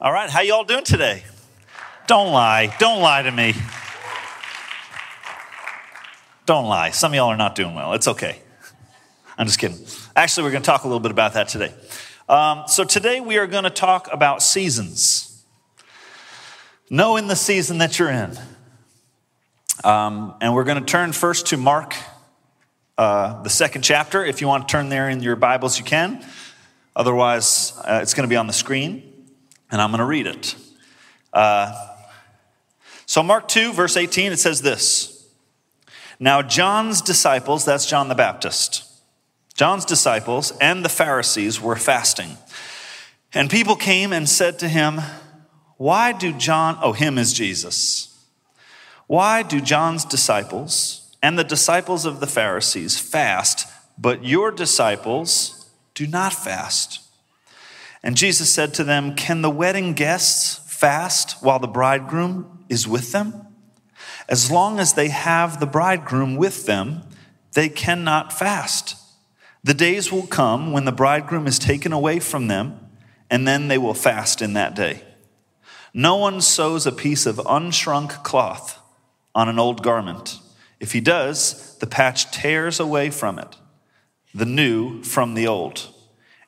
All right, how y'all doing today? Don't lie. Don't lie to me. Don't lie. Some of y'all are not doing well. It's okay. I'm just kidding. Actually, we're going to talk a little bit about that today. Um, so, today we are going to talk about seasons. Knowing the season that you're in. Um, and we're going to turn first to Mark, uh, the second chapter. If you want to turn there in your Bibles, you can. Otherwise, uh, it's going to be on the screen and I'm going to read it. Uh, so, Mark 2, verse 18, it says this Now, John's disciples, that's John the Baptist, John's disciples and the Pharisees were fasting. And people came and said to him, Why do John, oh, him is Jesus. Why do John's disciples and the disciples of the Pharisees fast, but your disciples do not fast? And Jesus said to them, Can the wedding guests fast while the bridegroom is with them? As long as they have the bridegroom with them, they cannot fast. The days will come when the bridegroom is taken away from them, and then they will fast in that day. No one sews a piece of unshrunk cloth on an old garment. If he does, the patch tears away from it, the new from the old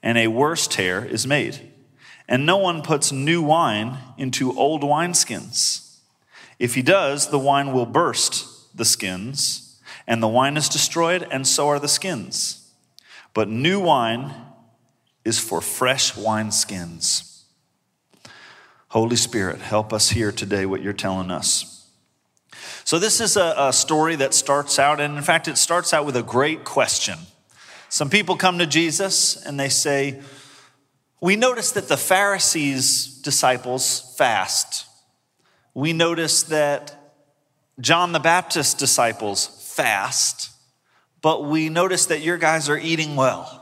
and a worse tear is made. And no one puts new wine into old wineskins. If he does, the wine will burst the skins, and the wine is destroyed, and so are the skins. But new wine is for fresh wineskins. Holy Spirit, help us hear today what you're telling us. So, this is a, a story that starts out, and in fact, it starts out with a great question. Some people come to Jesus and they say, We notice that the Pharisees' disciples fast. We notice that John the Baptist's disciples fast, but we notice that your guys are eating well.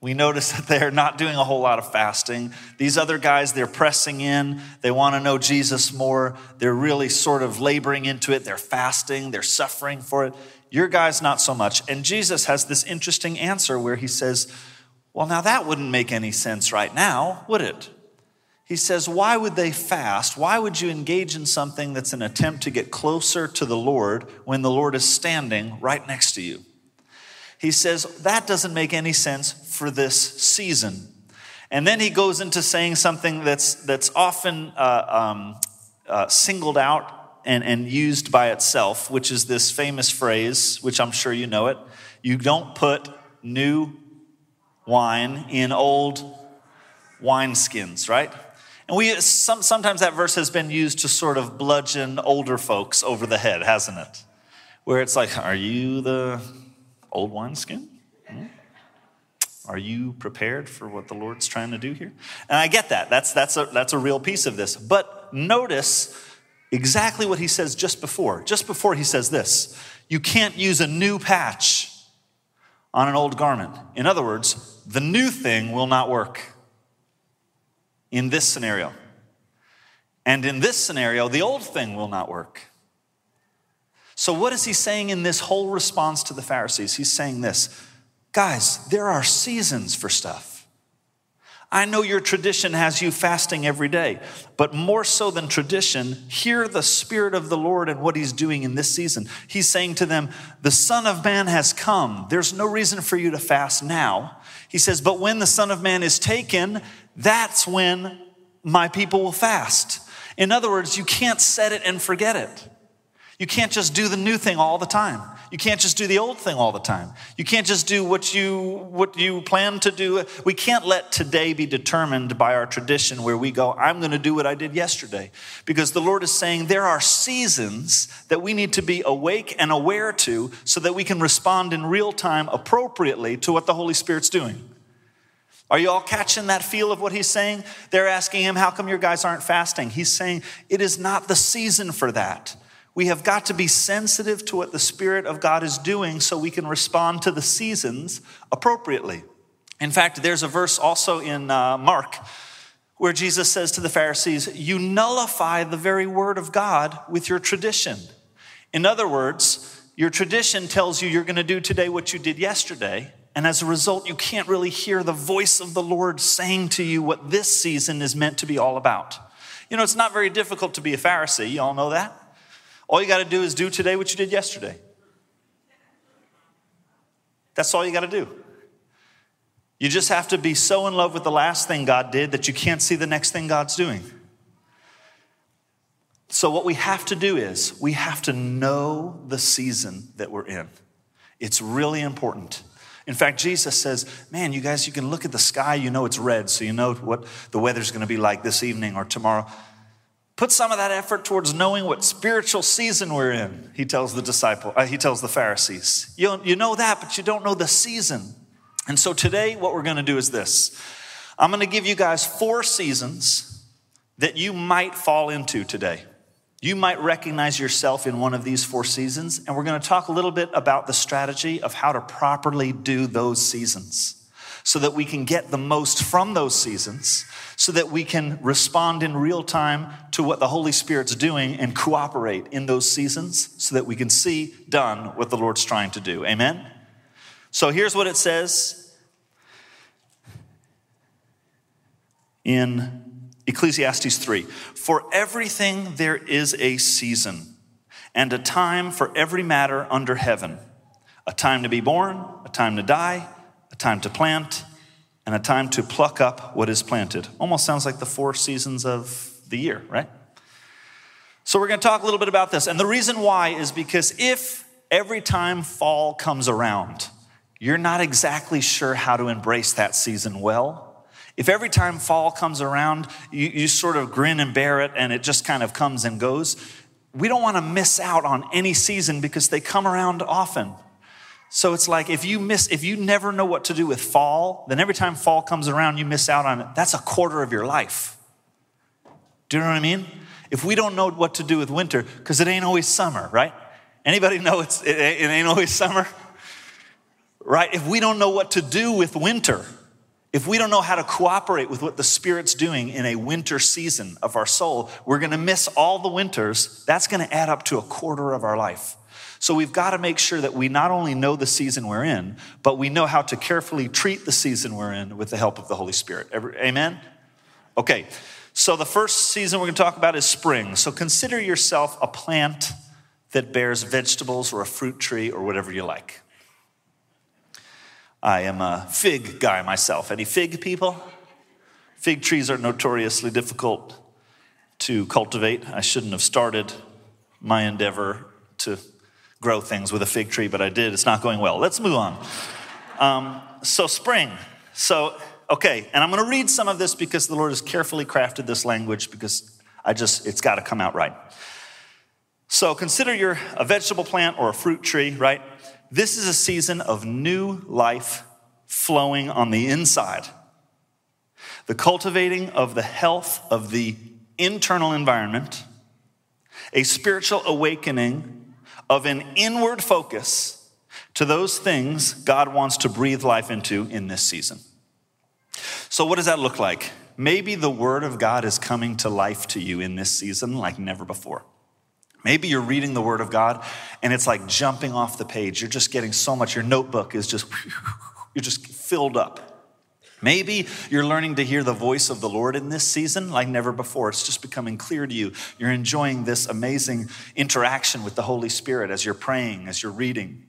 We notice that they're not doing a whole lot of fasting. These other guys, they're pressing in. They want to know Jesus more. They're really sort of laboring into it. They're fasting. They're suffering for it. Your guys, not so much. And Jesus has this interesting answer where he says, Well, now that wouldn't make any sense right now, would it? He says, Why would they fast? Why would you engage in something that's an attempt to get closer to the Lord when the Lord is standing right next to you? He says, That doesn't make any sense for this season. And then he goes into saying something that's, that's often uh, um, uh, singled out and, and used by itself, which is this famous phrase, which I'm sure you know it. You don't put new wine in old wineskins, right? And we some, sometimes that verse has been used to sort of bludgeon older folks over the head, hasn't it? Where it's like, are you the old wineskin? Hmm? Are you prepared for what the Lord's trying to do here? And I get that. That's, that's, a, that's a real piece of this. But notice exactly what he says just before. Just before he says this you can't use a new patch on an old garment. In other words, the new thing will not work in this scenario. And in this scenario, the old thing will not work. So, what is he saying in this whole response to the Pharisees? He's saying this guys, there are seasons for stuff. I know your tradition has you fasting every day, but more so than tradition, hear the Spirit of the Lord and what He's doing in this season. He's saying to them, The Son of Man has come. There's no reason for you to fast now. He says, But when the Son of Man is taken, that's when my people will fast. In other words, you can't set it and forget it. You can't just do the new thing all the time. You can't just do the old thing all the time. You can't just do what you what you plan to do. We can't let today be determined by our tradition where we go, I'm going to do what I did yesterday. Because the Lord is saying there are seasons that we need to be awake and aware to so that we can respond in real time appropriately to what the Holy Spirit's doing. Are you all catching that feel of what he's saying? They're asking him, How come your guys aren't fasting? He's saying, It is not the season for that. We have got to be sensitive to what the Spirit of God is doing so we can respond to the seasons appropriately. In fact, there's a verse also in uh, Mark where Jesus says to the Pharisees, You nullify the very word of God with your tradition. In other words, your tradition tells you you're going to do today what you did yesterday, And as a result, you can't really hear the voice of the Lord saying to you what this season is meant to be all about. You know, it's not very difficult to be a Pharisee. You all know that. All you got to do is do today what you did yesterday. That's all you got to do. You just have to be so in love with the last thing God did that you can't see the next thing God's doing. So, what we have to do is we have to know the season that we're in. It's really important. In fact, Jesus says, Man, you guys, you can look at the sky, you know it's red, so you know what the weather's gonna be like this evening or tomorrow. Put some of that effort towards knowing what spiritual season we're in, he tells the disciple, uh, he tells the Pharisees. You, you know that, but you don't know the season. And so today, what we're gonna do is this I'm gonna give you guys four seasons that you might fall into today. You might recognize yourself in one of these four seasons, and we're going to talk a little bit about the strategy of how to properly do those seasons so that we can get the most from those seasons, so that we can respond in real time to what the Holy Spirit's doing and cooperate in those seasons so that we can see done what the Lord's trying to do. Amen? So here's what it says in Ecclesiastes 3 For everything there is a season, and a time for every matter under heaven a time to be born, a time to die, a time to plant, and a time to pluck up what is planted. Almost sounds like the four seasons of the year, right? So we're going to talk a little bit about this. And the reason why is because if every time fall comes around, you're not exactly sure how to embrace that season well, if every time fall comes around, you, you sort of grin and bear it and it just kind of comes and goes, we don't want to miss out on any season because they come around often. So it's like if you miss, if you never know what to do with fall, then every time fall comes around, you miss out on it. That's a quarter of your life. Do you know what I mean? If we don't know what to do with winter, because it ain't always summer, right? Anybody know it's, it, it ain't always summer? Right? If we don't know what to do with winter, if we don't know how to cooperate with what the Spirit's doing in a winter season of our soul, we're to miss all the winters. That's to add up to a quarter of our life. So we've got to make sure that we not only know the season we're in, but we know how to carefully treat the season we're in with the help of the Holy Spirit. Amen? Okay, so the first season we're going to talk about is spring. So consider yourself a plant that bears vegetables or a fruit tree or whatever you like. I am a fig guy myself. Any fig people? Fig trees are notoriously difficult to cultivate. I shouldn't have started my endeavor to grow things with a fig tree, but I did. It's not going well. Let's move on. Um, so, spring. So, okay, and I'm going to read some of this because the Lord has carefully crafted this language because I just, it's got to come out right. So, consider you're a vegetable plant or a fruit tree, right? this is a season of new life flowing on the inside. The cultivating of the health of the internal environment, a spiritual awakening of an inward focus to those things God wants to breathe life into in this season. So, what does that look like? Maybe the Word of God is coming to life to you in this season like never before. Maybe you're reading the Word of God and it's like jumping off the page. You're just getting so much, your notebook is just, you're just filled up. Maybe you're learning to hear the voice of the Lord in this season like never before. It's just becoming clear to you. You're enjoying this amazing interaction with the Holy Spirit as you're praying, as you're reading.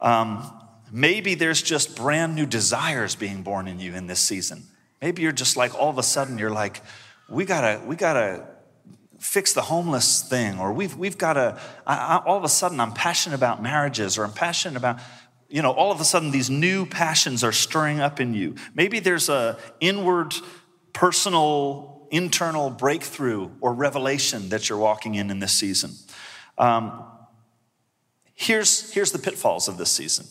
Um, maybe there's just brand new desires being born in you in this season. Maybe you're just like all of a sudden you're like, we gotta, we gotta fix the homeless thing, or we've, we've got to, I, I, all of a sudden I'm passionate about marriages, or I'm passionate about, you know, all of a sudden these new passions are stirring up in you. Maybe there's a inward, personal, internal breakthrough or revelation that you're walking in in this season. Um, here's, here's the pitfalls of this season.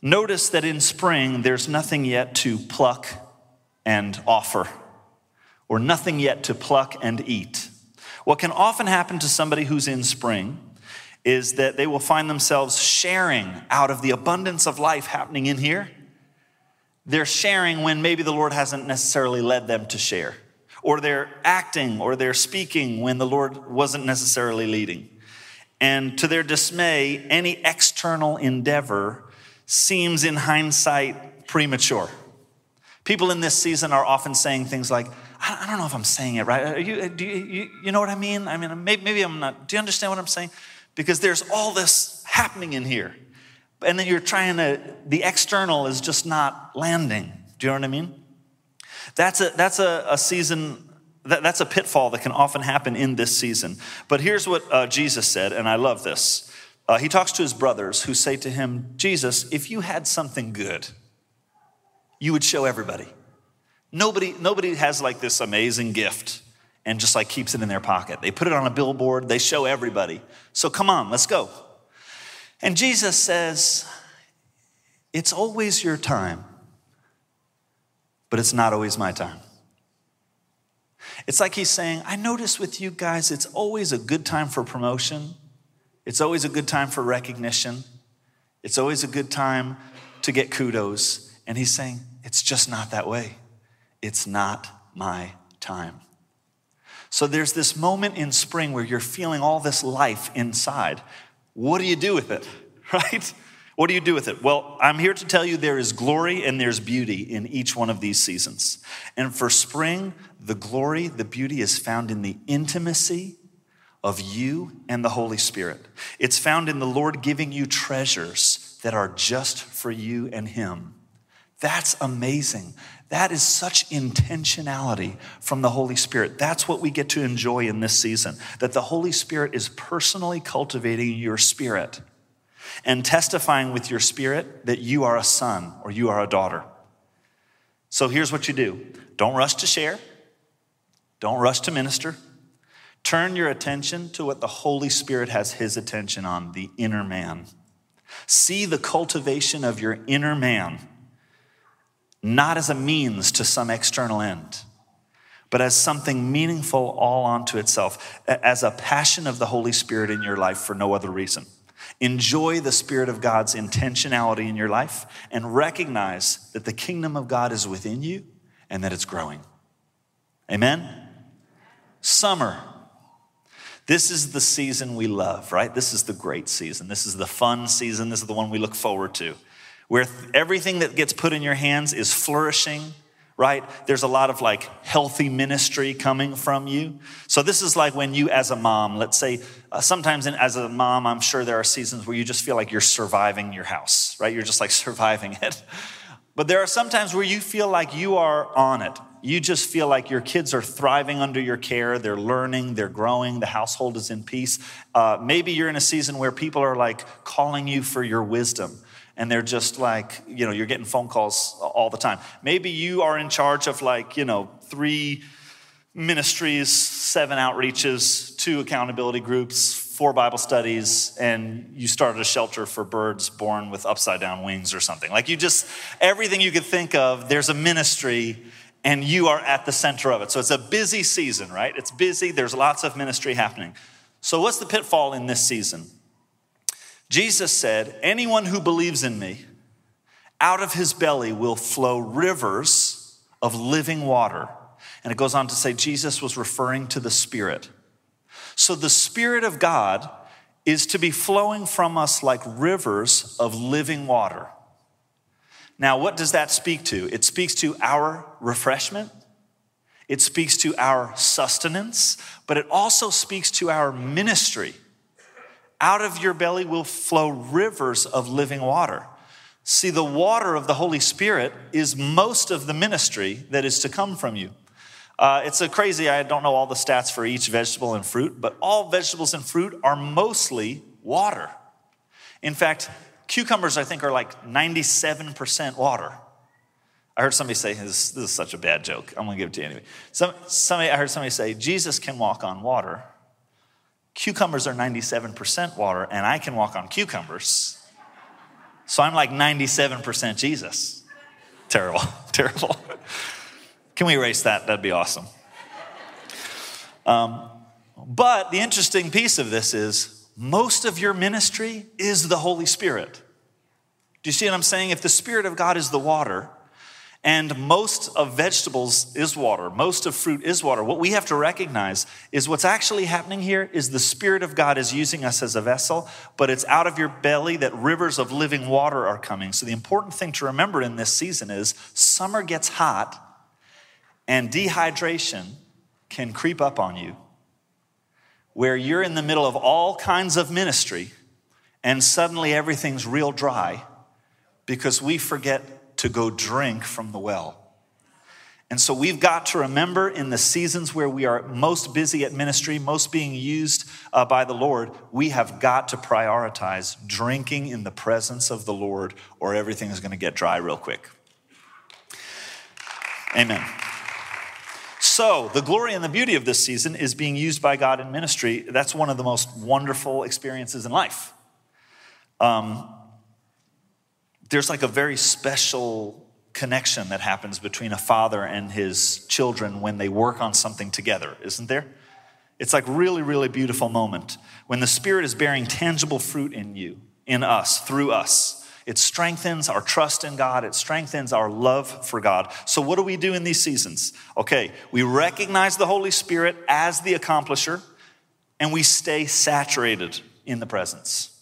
Notice that in spring, there's nothing yet to pluck and offer or nothing yet to pluck and eat. What can often happen to somebody who's in spring is that they will find themselves sharing out of the abundance of life happening in here. They're sharing when maybe the Lord hasn't necessarily led them to share, or they're acting or they're speaking when the Lord wasn't necessarily leading. And to their dismay, any external endeavor seems in hindsight premature. People in this season are often saying things like, I don't know if I'm saying it right. You, do you, you, know what I mean? I mean, maybe I'm not. Do you understand what I'm saying? Because there's all this happening in here. And then you're trying to, the external is just not landing. Do you know what I mean? That's a, that's a, a season, that, that's a pitfall that can often happen in this season. But here's what uh, Jesus said, and I love this. Uh, he talks to his brothers who say to him, Jesus, if you had something good, you would show everybody. Nobody, nobody has like this amazing gift and just like keeps it in their pocket. They put it on a billboard, they show everybody. So come on, let's go. And Jesus says, It's always your time, but it's not always my time. It's like he's saying, I notice with you guys, it's always a good time for promotion it's always a good time for recognition. It's always a good time to get kudos. And he's saying, it's just not that way. It's not my time. So there's this moment in spring where you're feeling all this life inside. What do you do with it? Right? What do you do with it? Well, I'm here to tell you there is glory and there's beauty in each one of these seasons. And for spring, the glory, the beauty is found in the intimacy of you and the Holy Spirit. It's found in the Lord giving you treasures that are just for you and Him. That's amazing. That is such intentionality from the Holy Spirit. That's what we get to enjoy in this season. That the Holy Spirit is personally cultivating your spirit and testifying with your spirit that you are a son or you are a daughter. So here's what you do don't rush to share, don't rush to minister. Turn your attention to what the Holy Spirit has his attention on the inner man. See the cultivation of your inner man not as a means to some external end, but as something meaningful all unto itself, as a passion of the Holy Spirit in your life for no other reason. Enjoy the Spirit of God's intentionality in your life and recognize that the kingdom of God is within you and that it's growing. Amen? Summer this is the season we love, right? This is the great season. This is the fun season. This is the one we look forward to, where everything that gets put in your hands is flourishing, right? There's a lot of like healthy ministry coming from you. So, this is like when you, as a mom, let's say, uh, sometimes in, as a mom, I'm sure there are seasons where you just feel like you're surviving your house, right? You're just like surviving it. But there are sometimes where you feel like you are on it you just feel like your kids are thriving under your care, they're learning, they're growing, the household is in peace. Uh, maybe you're in a season where people are like calling you for your wisdom and they're just like, you know, you're getting phone calls all the time. Maybe you are in charge of like, you know, three ministries, seven outreaches, two accountability groups, four Bible studies, and you started a shelter for birds born with upside down wings or something. Like you just, everything you could think of, there's a ministry and you are at the center of it. So it's a busy season, right? It's busy, there's lots of ministry happening. So, what's the pitfall in this season? Jesus said, Anyone who believes in me, out of his belly will flow rivers of living water. And it goes on to say, Jesus was referring to the Spirit. So, the Spirit of God is to be flowing from us like rivers of living water. Now, what does that speak to? It speaks to our refreshment, it speaks to our sustenance, but it also speaks to our ministry. Out of your belly will flow rivers of living water. See, the water of the Holy Spirit is most of the ministry that is to come from you. Uh, it's a crazy, I don't know all the stats for each vegetable and fruit, but all vegetables and fruit are mostly water. In fact, Cucumbers, I think, are like 97% water. I heard somebody say, this, this is such a bad joke. I'm going to give it to you anyway. Some, somebody, I heard somebody say, Jesus can walk on water. Cucumbers are 97% water, and I can walk on cucumbers. So I'm like 97% Jesus. Terrible, terrible. Can we erase that? That'd be awesome. Um, but the interesting piece of this is most of your ministry is the Holy Spirit. Do you see what I'm saying? If the Spirit of God is the water, And most of vegetables is water. Most of fruit is water. What we have to recognize is what's actually happening here is the Spirit of God is using us as a vessel, but it's out of your belly that rivers of living water are coming. So the important thing to remember in this season is summer gets hot and dehydration can creep up on you, where you're in the middle of all kinds of ministry and suddenly everything's real dry because we forget to go drink from the well. And so we've got to remember in the seasons where we are most busy at ministry, most being used uh, by the Lord, we have got to prioritize drinking in the presence of the Lord, or everything is going to get dry real quick. Amen. So, the glory and the beauty of this season is being used by God in ministry. That's one of the most wonderful experiences in life. Um, there's like a very special connection that happens between a father and his children when they work on something together, isn't there? It's like really, really beautiful moment when the Spirit is bearing tangible fruit in you, in us, through us. It strengthens our trust in God. It strengthens our love for God. So, what do we do in these seasons? Okay, we recognize the Holy Spirit as the accomplisher, and we stay saturated in the presence.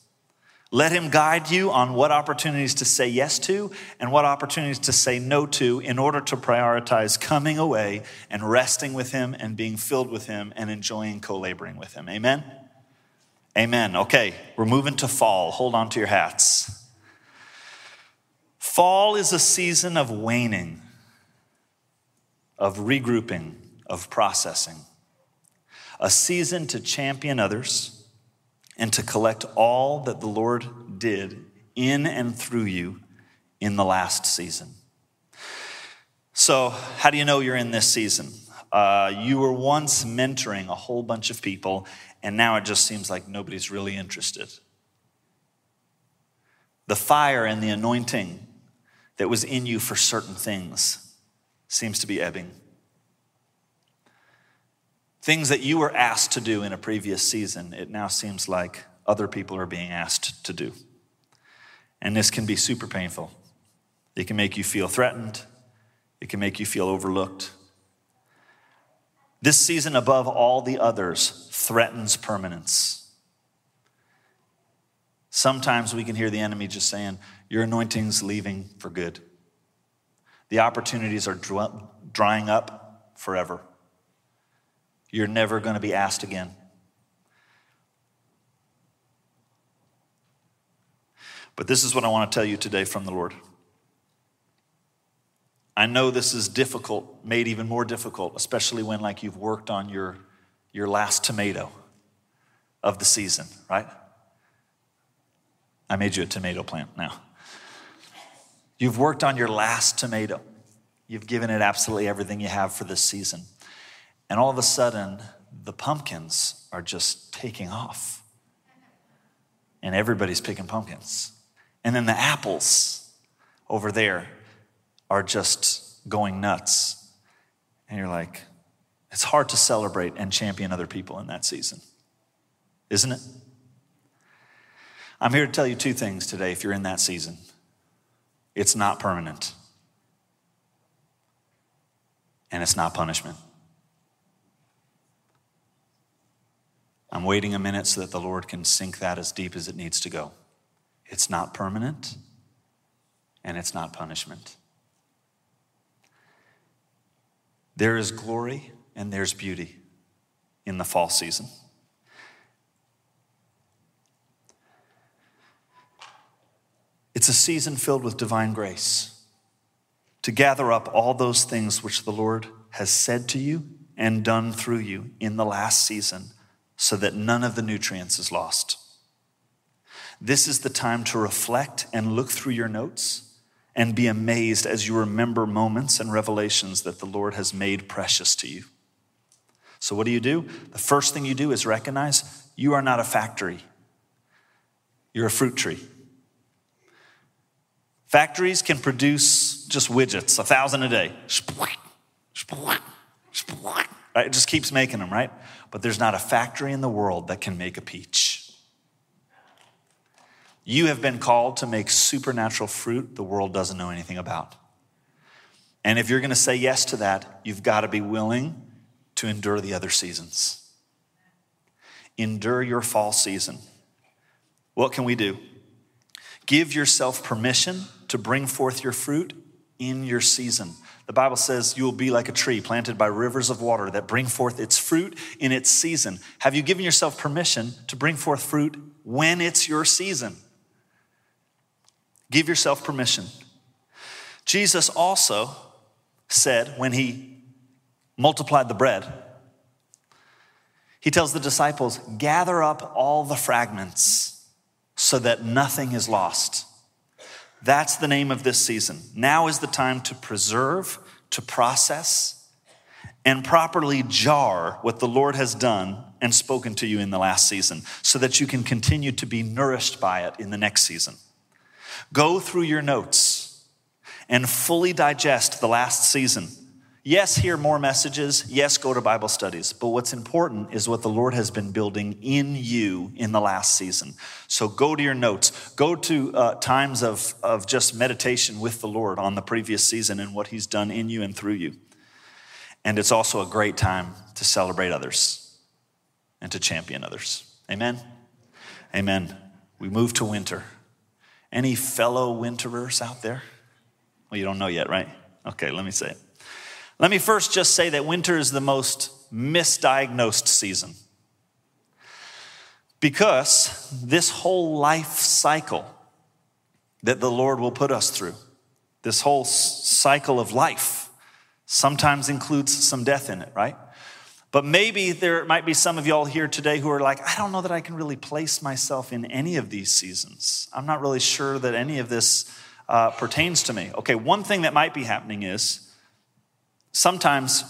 Let Him guide you on what opportunities to say yes to and what opportunities to say no to in order to prioritize coming away and resting with Him and being filled with Him and enjoying co laboring with Him. Amen? Amen. Okay, we're moving to fall. Hold on to your hats. Fall is a season of waning, of regrouping, of processing, a season to champion others and to collect all that the Lord did in and through you in the last season. So, how do you know you're in this season? Uh, you were once mentoring a whole bunch of people, and now it just seems like nobody's really interested. The fire and the anointing that was in you for certain things seems to be ebbing. Things that you were asked to do in a previous season, it now seems like other people are being asked to do. And this can be super painful. It can make you feel threatened, it can make you feel overlooked. This season, above all the others, threatens permanence. Sometimes we can hear the enemy just saying, Your anointing's leaving for good. The opportunities are drying up forever. You're never going to be asked again. But this is what I want to tell you today from the Lord. I know this is difficult, made even more difficult, especially when like you've worked on your, your last tomato of the season, right? I made you a tomato plant now. You've worked on your last tomato. You've given it absolutely everything you have for this season. And all of a sudden, the pumpkins are just taking off. And everybody's picking pumpkins. And then the apples over there are just going nuts. And you're like, it's hard to celebrate and champion other people in that season, isn't it? I'm here to tell you two things today if you're in that season. It's not permanent, and it's not punishment. I'm waiting a minute so that the Lord can sink that as deep as it needs to go. It's not permanent, and it's not punishment. There is glory and there's beauty in the fall season. It's a season filled with divine grace to gather up all those things which the Lord has said to you and done through you in the last season so that none of the nutrients is lost. This is the time to reflect and look through your notes and be amazed as you remember moments and revelations that the Lord has made precious to you. So, what do you do? The first thing you do is recognize you are not a factory, you're a fruit tree. Factories can produce just widgets, a thousand a day. Right? It just keeps making them, right? But there's not a factory in the world that can make a peach. You have been called to make supernatural fruit the world doesn't know anything about. And if you're going to say yes to that, you've got to be willing to endure the other seasons. Endure your fall season. What can we do? Give yourself permission to bring forth your fruit in your season. The Bible says you will be like a tree planted by rivers of water that bring forth its fruit in its season. Have you given yourself permission to bring forth fruit when it's your season? Give yourself permission. Jesus also said when he multiplied the bread, he tells the disciples, gather up all the fragments so that nothing is lost. That's the name of this season. Now is the time to preserve, to process, and properly jar what the Lord has done and spoken to you in the last season so that you can continue to be nourished by it in the next season. Go through your notes and fully digest the last season Yes, hear more messages. Yes, go to Bible studies. But what's important is what the Lord has been building in you in the last season. So go to your notes. Go to uh, times of, of just meditation with the Lord on the previous season and what He's done in you and through you. And it's also a great time to celebrate others and to champion others. Amen? Amen. We move to winter. Any fellow winterers out there? Well, you don't know yet, right? Okay, let me say it. Let me first just say that winter is the most misdiagnosed season. Because this whole life cycle that the Lord will put us through, this whole cycle of life, sometimes includes some death in it, right? But maybe there might be some of y'all here today who are like, I don't know that I can really place myself in any of these seasons. I'm not really sure that any of this uh, pertains to me. Okay, one thing that might be happening is Sometimes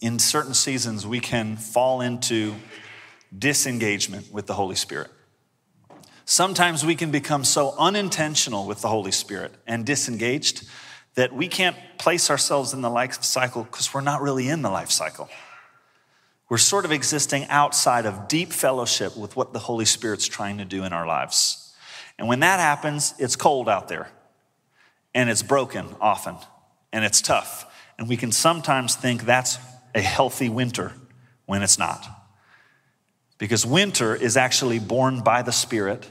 in certain seasons, we can fall into disengagement with the Holy Spirit. Sometimes we can become so unintentional with the Holy Spirit and disengaged that we can't place ourselves in the life cycle because we're not really in the life cycle. We're sort of existing outside of deep fellowship with what the Holy Spirit's trying to do in our lives. And when that happens, it's cold out there and it's broken often and it's tough. And we can sometimes think that's a healthy winter when it's not. Because winter is actually born by the Spirit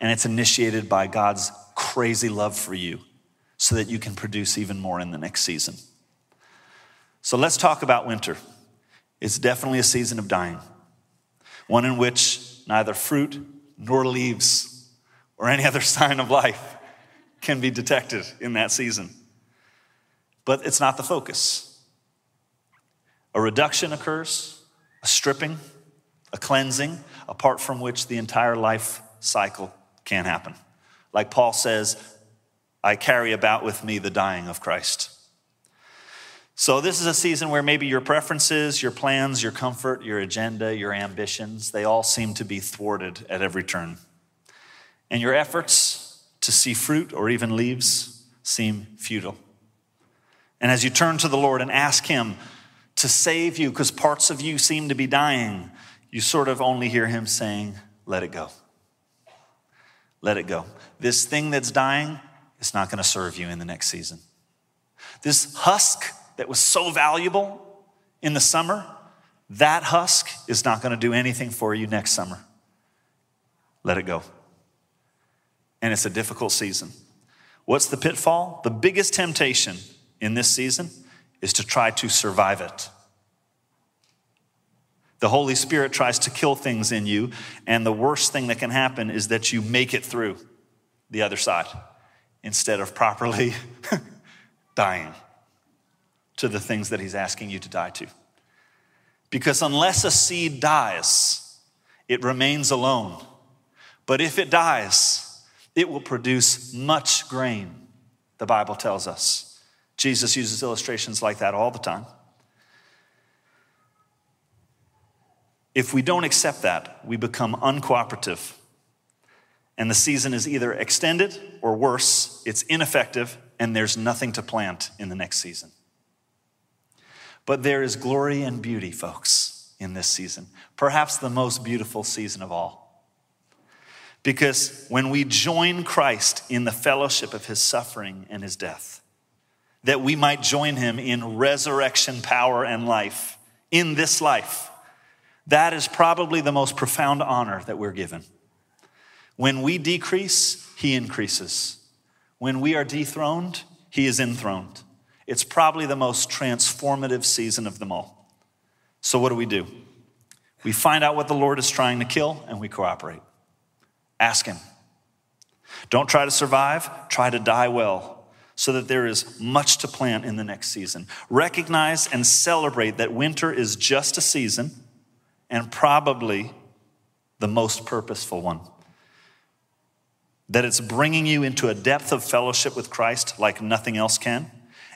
and it's initiated by God's crazy love for you so that you can produce even more in the next season. So let's talk about winter. It's definitely a season of dying, one in which neither fruit nor leaves or any other sign of life can be detected in that season but it's not the focus. A reduction occurs, a stripping, a cleansing, apart from which the entire life cycle can't happen. Like Paul says, I carry about with me the dying of Christ. So, this is a season where maybe your preferences, your plans, your comfort, your agenda, your ambitions, they all seem to be thwarted at every turn. And your efforts to see fruit or even leaves seem futile. And as you turn to the Lord and ask Him to save you, because parts of you seem to be dying, you sort of only hear Him saying, Let it go. Let it go. This thing that's dying is not going to serve you in the next season. This husk that was so valuable in the summer, that husk is not going to do anything for you next summer. Let it go. And it's a difficult season. What's the pitfall? The biggest temptation in this season is to try to survive it. The Holy Spirit tries to kill things in you, and the worst thing that can happen is that you make it through the other side instead of properly dying to the things that He's asking you to die to. Because unless a seed dies, it remains alone. But if it dies, it will produce much grain, the Bible tells us. Jesus uses illustrations like that all the time. If we don't accept that, we become uncooperative. And the season is either extended or worse, it's ineffective, and there's nothing to plant in the next season. But there is glory and beauty, folks, in this season. Perhaps the most beautiful season of all. Because when we join Christ in the fellowship of his suffering and his death, that we might join him in resurrection power and life in this life. That is probably the most profound honor that we're given. When we decrease, he increases. When we are dethroned, he is enthroned. It's probably the most transformative season of them all. So, what do we do? We find out what the Lord is trying to kill and we cooperate. Ask Him. Don't try to survive, try to die well so that there is much to plant in the next season. Recognize and celebrate that winter is just a season and probably the most purposeful one. That it's bringing you into a depth of fellowship with Christ like nothing else can,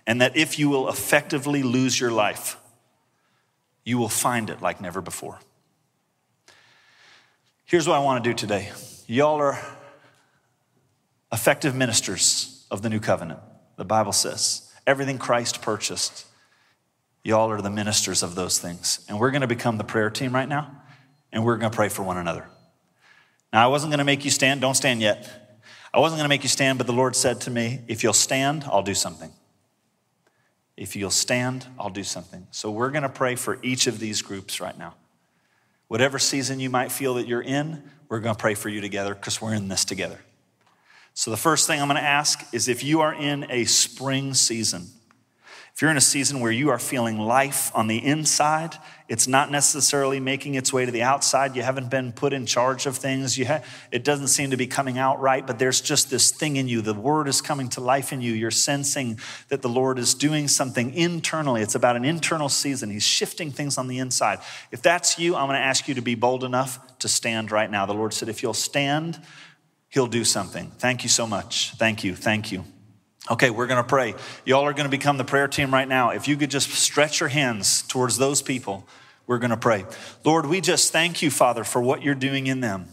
and that if you will effectively lose your life, you will find it like never before. Here's what I want to do today. Y'all are effective ministers of the new covenant. The Bible says everything Christ purchased, y'all are the ministers of those things. And we're going to become the prayer team right now, and we're going to pray for one another. Now, I wasn't going to make you stand, don't stand yet. I wasn't going to make you stand, but the Lord said to me, If you'll stand, I'll do something. If you'll stand, I'll do something. So we're going to pray for each of these groups right now. Whatever season you might feel that you're in, we're going to pray for you together because we're in this together. So, the first thing I'm going to ask is if you are in a spring season, if you're in a season where you are feeling life on the inside, it's not necessarily making its way to the outside. You haven't been put in charge of things. Ha- it doesn't seem to be coming out right, but there's just this thing in you. The word is coming to life in you. You're sensing that the Lord is doing something internally. It's about an internal season. He's shifting things on the inside. If that's you, I'm going to ask you to be bold enough to stand right now. The Lord said, if you'll stand, He'll do something. Thank you so much. Thank you. Thank you. Okay, we're going to pray. Y'all are going to become the prayer team right now. If you could just stretch your hands towards those people, we're going to pray. Lord, we just thank you, Father, for what you're doing in them.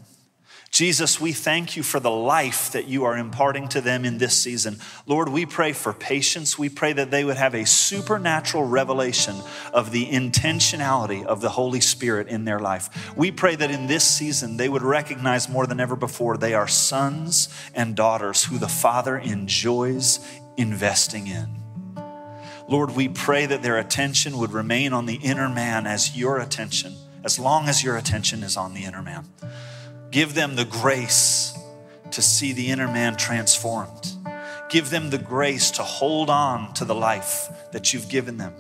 Jesus, we thank you for the life that you are imparting to them in this season. Lord, we pray for patience. We pray that they would have a supernatural revelation of the intentionality of the Holy Spirit in their life. We pray that in this season they would recognize more than ever before they are sons and daughters who the Father enjoys investing in. Lord, we pray that their attention would remain on the inner man as your attention, as long as your attention is on the inner man. Give them the grace to see the inner man transformed. Give them the grace to hold on to the life that you've given them.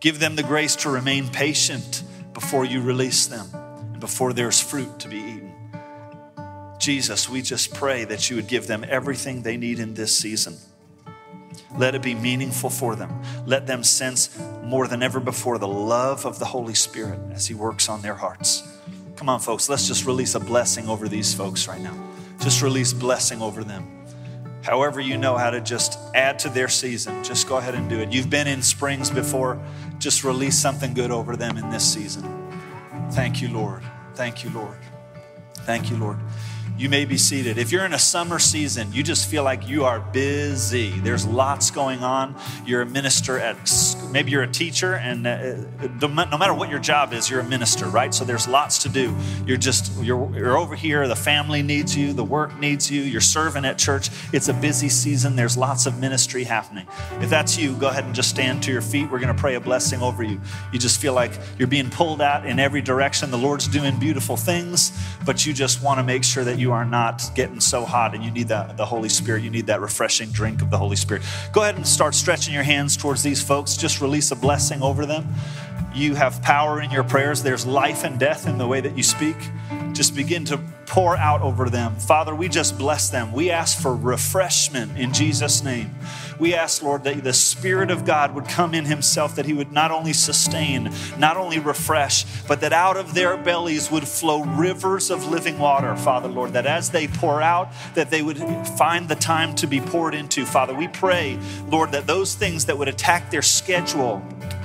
Give them the grace to remain patient before you release them and before there's fruit to be eaten. Jesus, we just pray that you would give them everything they need in this season. Let it be meaningful for them. Let them sense more than ever before the love of the Holy Spirit as He works on their hearts. Come on, folks, let's just release a blessing over these folks right now. Just release blessing over them. However, you know how to just add to their season, just go ahead and do it. You've been in springs before, just release something good over them in this season. Thank you, Lord. Thank you, Lord. Thank you, Lord. You may be seated. If you're in a summer season, you just feel like you are busy. There's lots going on. You're a minister at maybe you're a teacher, and uh, no matter what your job is, you're a minister, right? So there's lots to do. You're just you're, you're over here. The family needs you. The work needs you. You're serving at church. It's a busy season. There's lots of ministry happening. If that's you, go ahead and just stand to your feet. We're going to pray a blessing over you. You just feel like you're being pulled out in every direction. The Lord's doing beautiful things, but you just want to make sure that you are not getting so hot and you need that, the Holy Spirit. You need that refreshing drink of the Holy Spirit. Go ahead and start stretching your hands towards these folks. Just release a blessing over them. You have power in your prayers. There's life and death in the way that you speak. Just begin to pour out over them. Father, we just bless them. We ask for refreshment in Jesus' name. We ask, Lord, that the Spirit of God would come in Himself, that He would not only sustain, not only refresh, but that out of their bellies would flow rivers of living water, Father, Lord, that as they pour out, that they would find the time to be poured into, Father. We pray, Lord, that those things that would attack their schedule,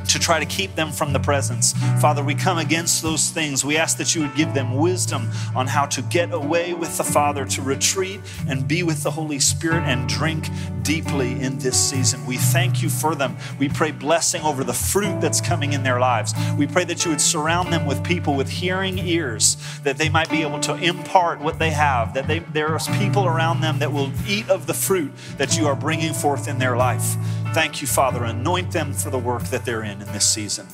to try to keep them from the presence. Father, we come against those things. We ask that you would give them wisdom on how to get away with the Father, to retreat and be with the Holy Spirit and drink deeply in this season. We thank you for them. We pray blessing over the fruit that's coming in their lives. We pray that you would surround them with people with hearing ears, that they might be able to impart what they have, that they, there are people around them that will eat of the fruit that you are bringing forth in their life. Thank you, Father. Anoint them for the work that they're in in this season.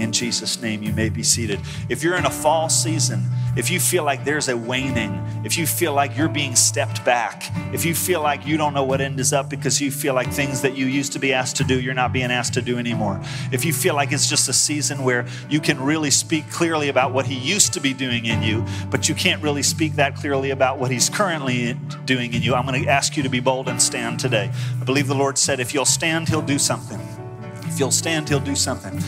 In Jesus' name, you may be seated. If you're in a fall season, if you feel like there's a waning, if you feel like you're being stepped back, if you feel like you don't know what end is up because you feel like things that you used to be asked to do, you're not being asked to do anymore. If you feel like it's just a season where you can really speak clearly about what He used to be doing in you, but you can't really speak that clearly about what He's currently doing in you, I'm going to ask you to be bold and stand today. I believe the Lord said, if you'll stand, He'll do something. If you'll stand, He'll do something.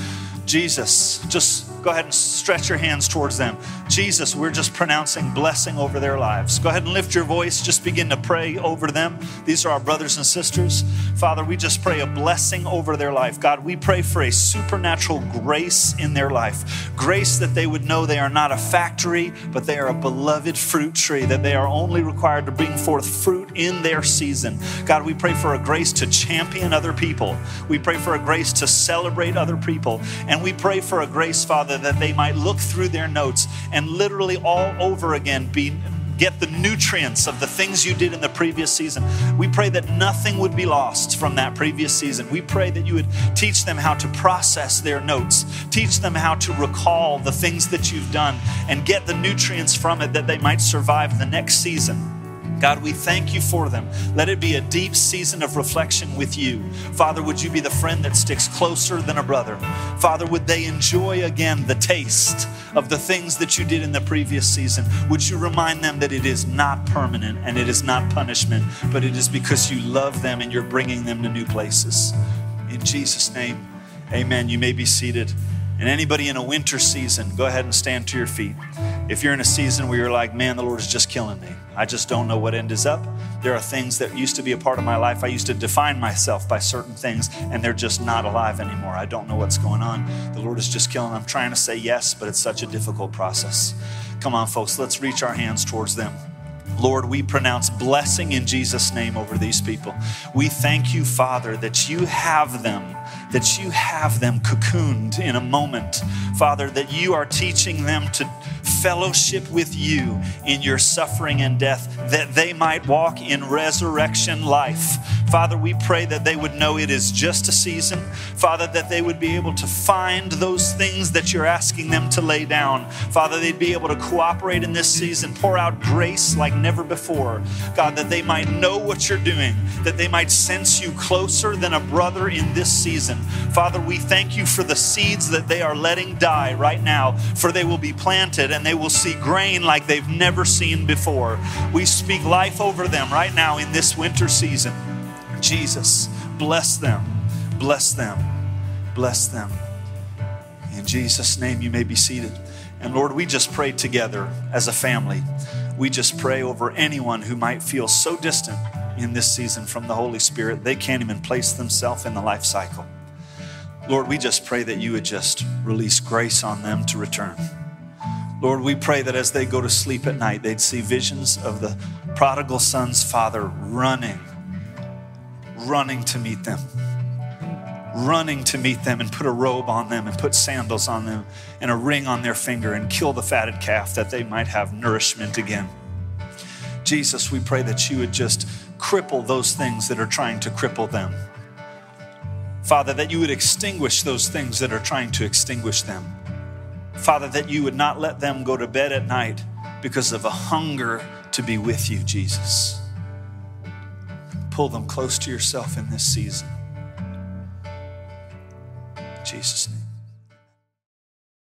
Jesus, just go ahead and stretch your hands towards them. Jesus, we're just pronouncing blessing over their lives. Go ahead and lift your voice. Just begin to pray over them. These are our brothers and sisters. Father, we just pray a blessing over their life. God, we pray for a supernatural grace in their life. Grace that they would know they are not a factory, but they are a beloved fruit tree, that they are only required to bring forth fruit in their season. God, we pray for a grace to champion other people. We pray for a grace to celebrate other people. And we pray for a grace, Father Father, that they might look through their notes and literally all over again be get the nutrients of the things you did in the previous season. We pray that nothing would be lost from that previous season. We pray that you would teach them how to process their notes, teach them how to recall the things that you've done, and get the nutrients from it that they might survive the next season. God, we thank you for them. Let it be a deep season of reflection with you. Father, would you be the friend that sticks closer than a brother? Father, would they enjoy again the taste of the things that you did in the previous season? Would you remind them that it is not permanent and it is not punishment, but it is because you love them and you're bringing them to new places? In Jesus' name, amen. You may be seated. And anybody in a winter season, go ahead and stand to your feet. If you're in a season where you're like, man, the Lord is just killing me, I just don't know what end is up. There are things that used to be a part of my life. I used to define myself by certain things, and they're just not alive anymore. I don't know what's going on. The Lord is just killing. I'm trying to say yes, but it's such a difficult process. Come on, folks, let's reach our hands towards them. Lord, we pronounce blessing in Jesus' name over these people. We thank you, Father, that you have them, that you have them cocooned in a moment. Father, that you are teaching them to fellowship with you in your suffering and death, that they might walk in resurrection life. Father, we pray that they would know it is just a season. Father, that they would be able to find those things that you're asking them to lay down. Father, they'd be able to cooperate in this season, pour out grace like never before. God, that they might know what you're doing, that they might sense you closer than a brother in this season. Father, we thank you for the seeds that they are letting die right now, for they will be planted and they will see grain like they've never seen before. We speak life over them right now in this winter season. Jesus, bless them, bless them, bless them. In Jesus' name, you may be seated. And Lord, we just pray together as a family. We just pray over anyone who might feel so distant in this season from the Holy Spirit, they can't even place themselves in the life cycle. Lord, we just pray that you would just release grace on them to return. Lord, we pray that as they go to sleep at night, they'd see visions of the prodigal son's father running running to meet them, running to meet them and put a robe on them and put sandals on them and a ring on their finger and kill the fatted calf that they might have nourishment again. Jesus, we pray that you would just cripple those things that are trying to cripple them. Father, that you would extinguish those things that are trying to extinguish them. Father, that you would not let them go to bed at night because of a hunger to be with you, Jesus pull them close to yourself in this season. In Jesus' name.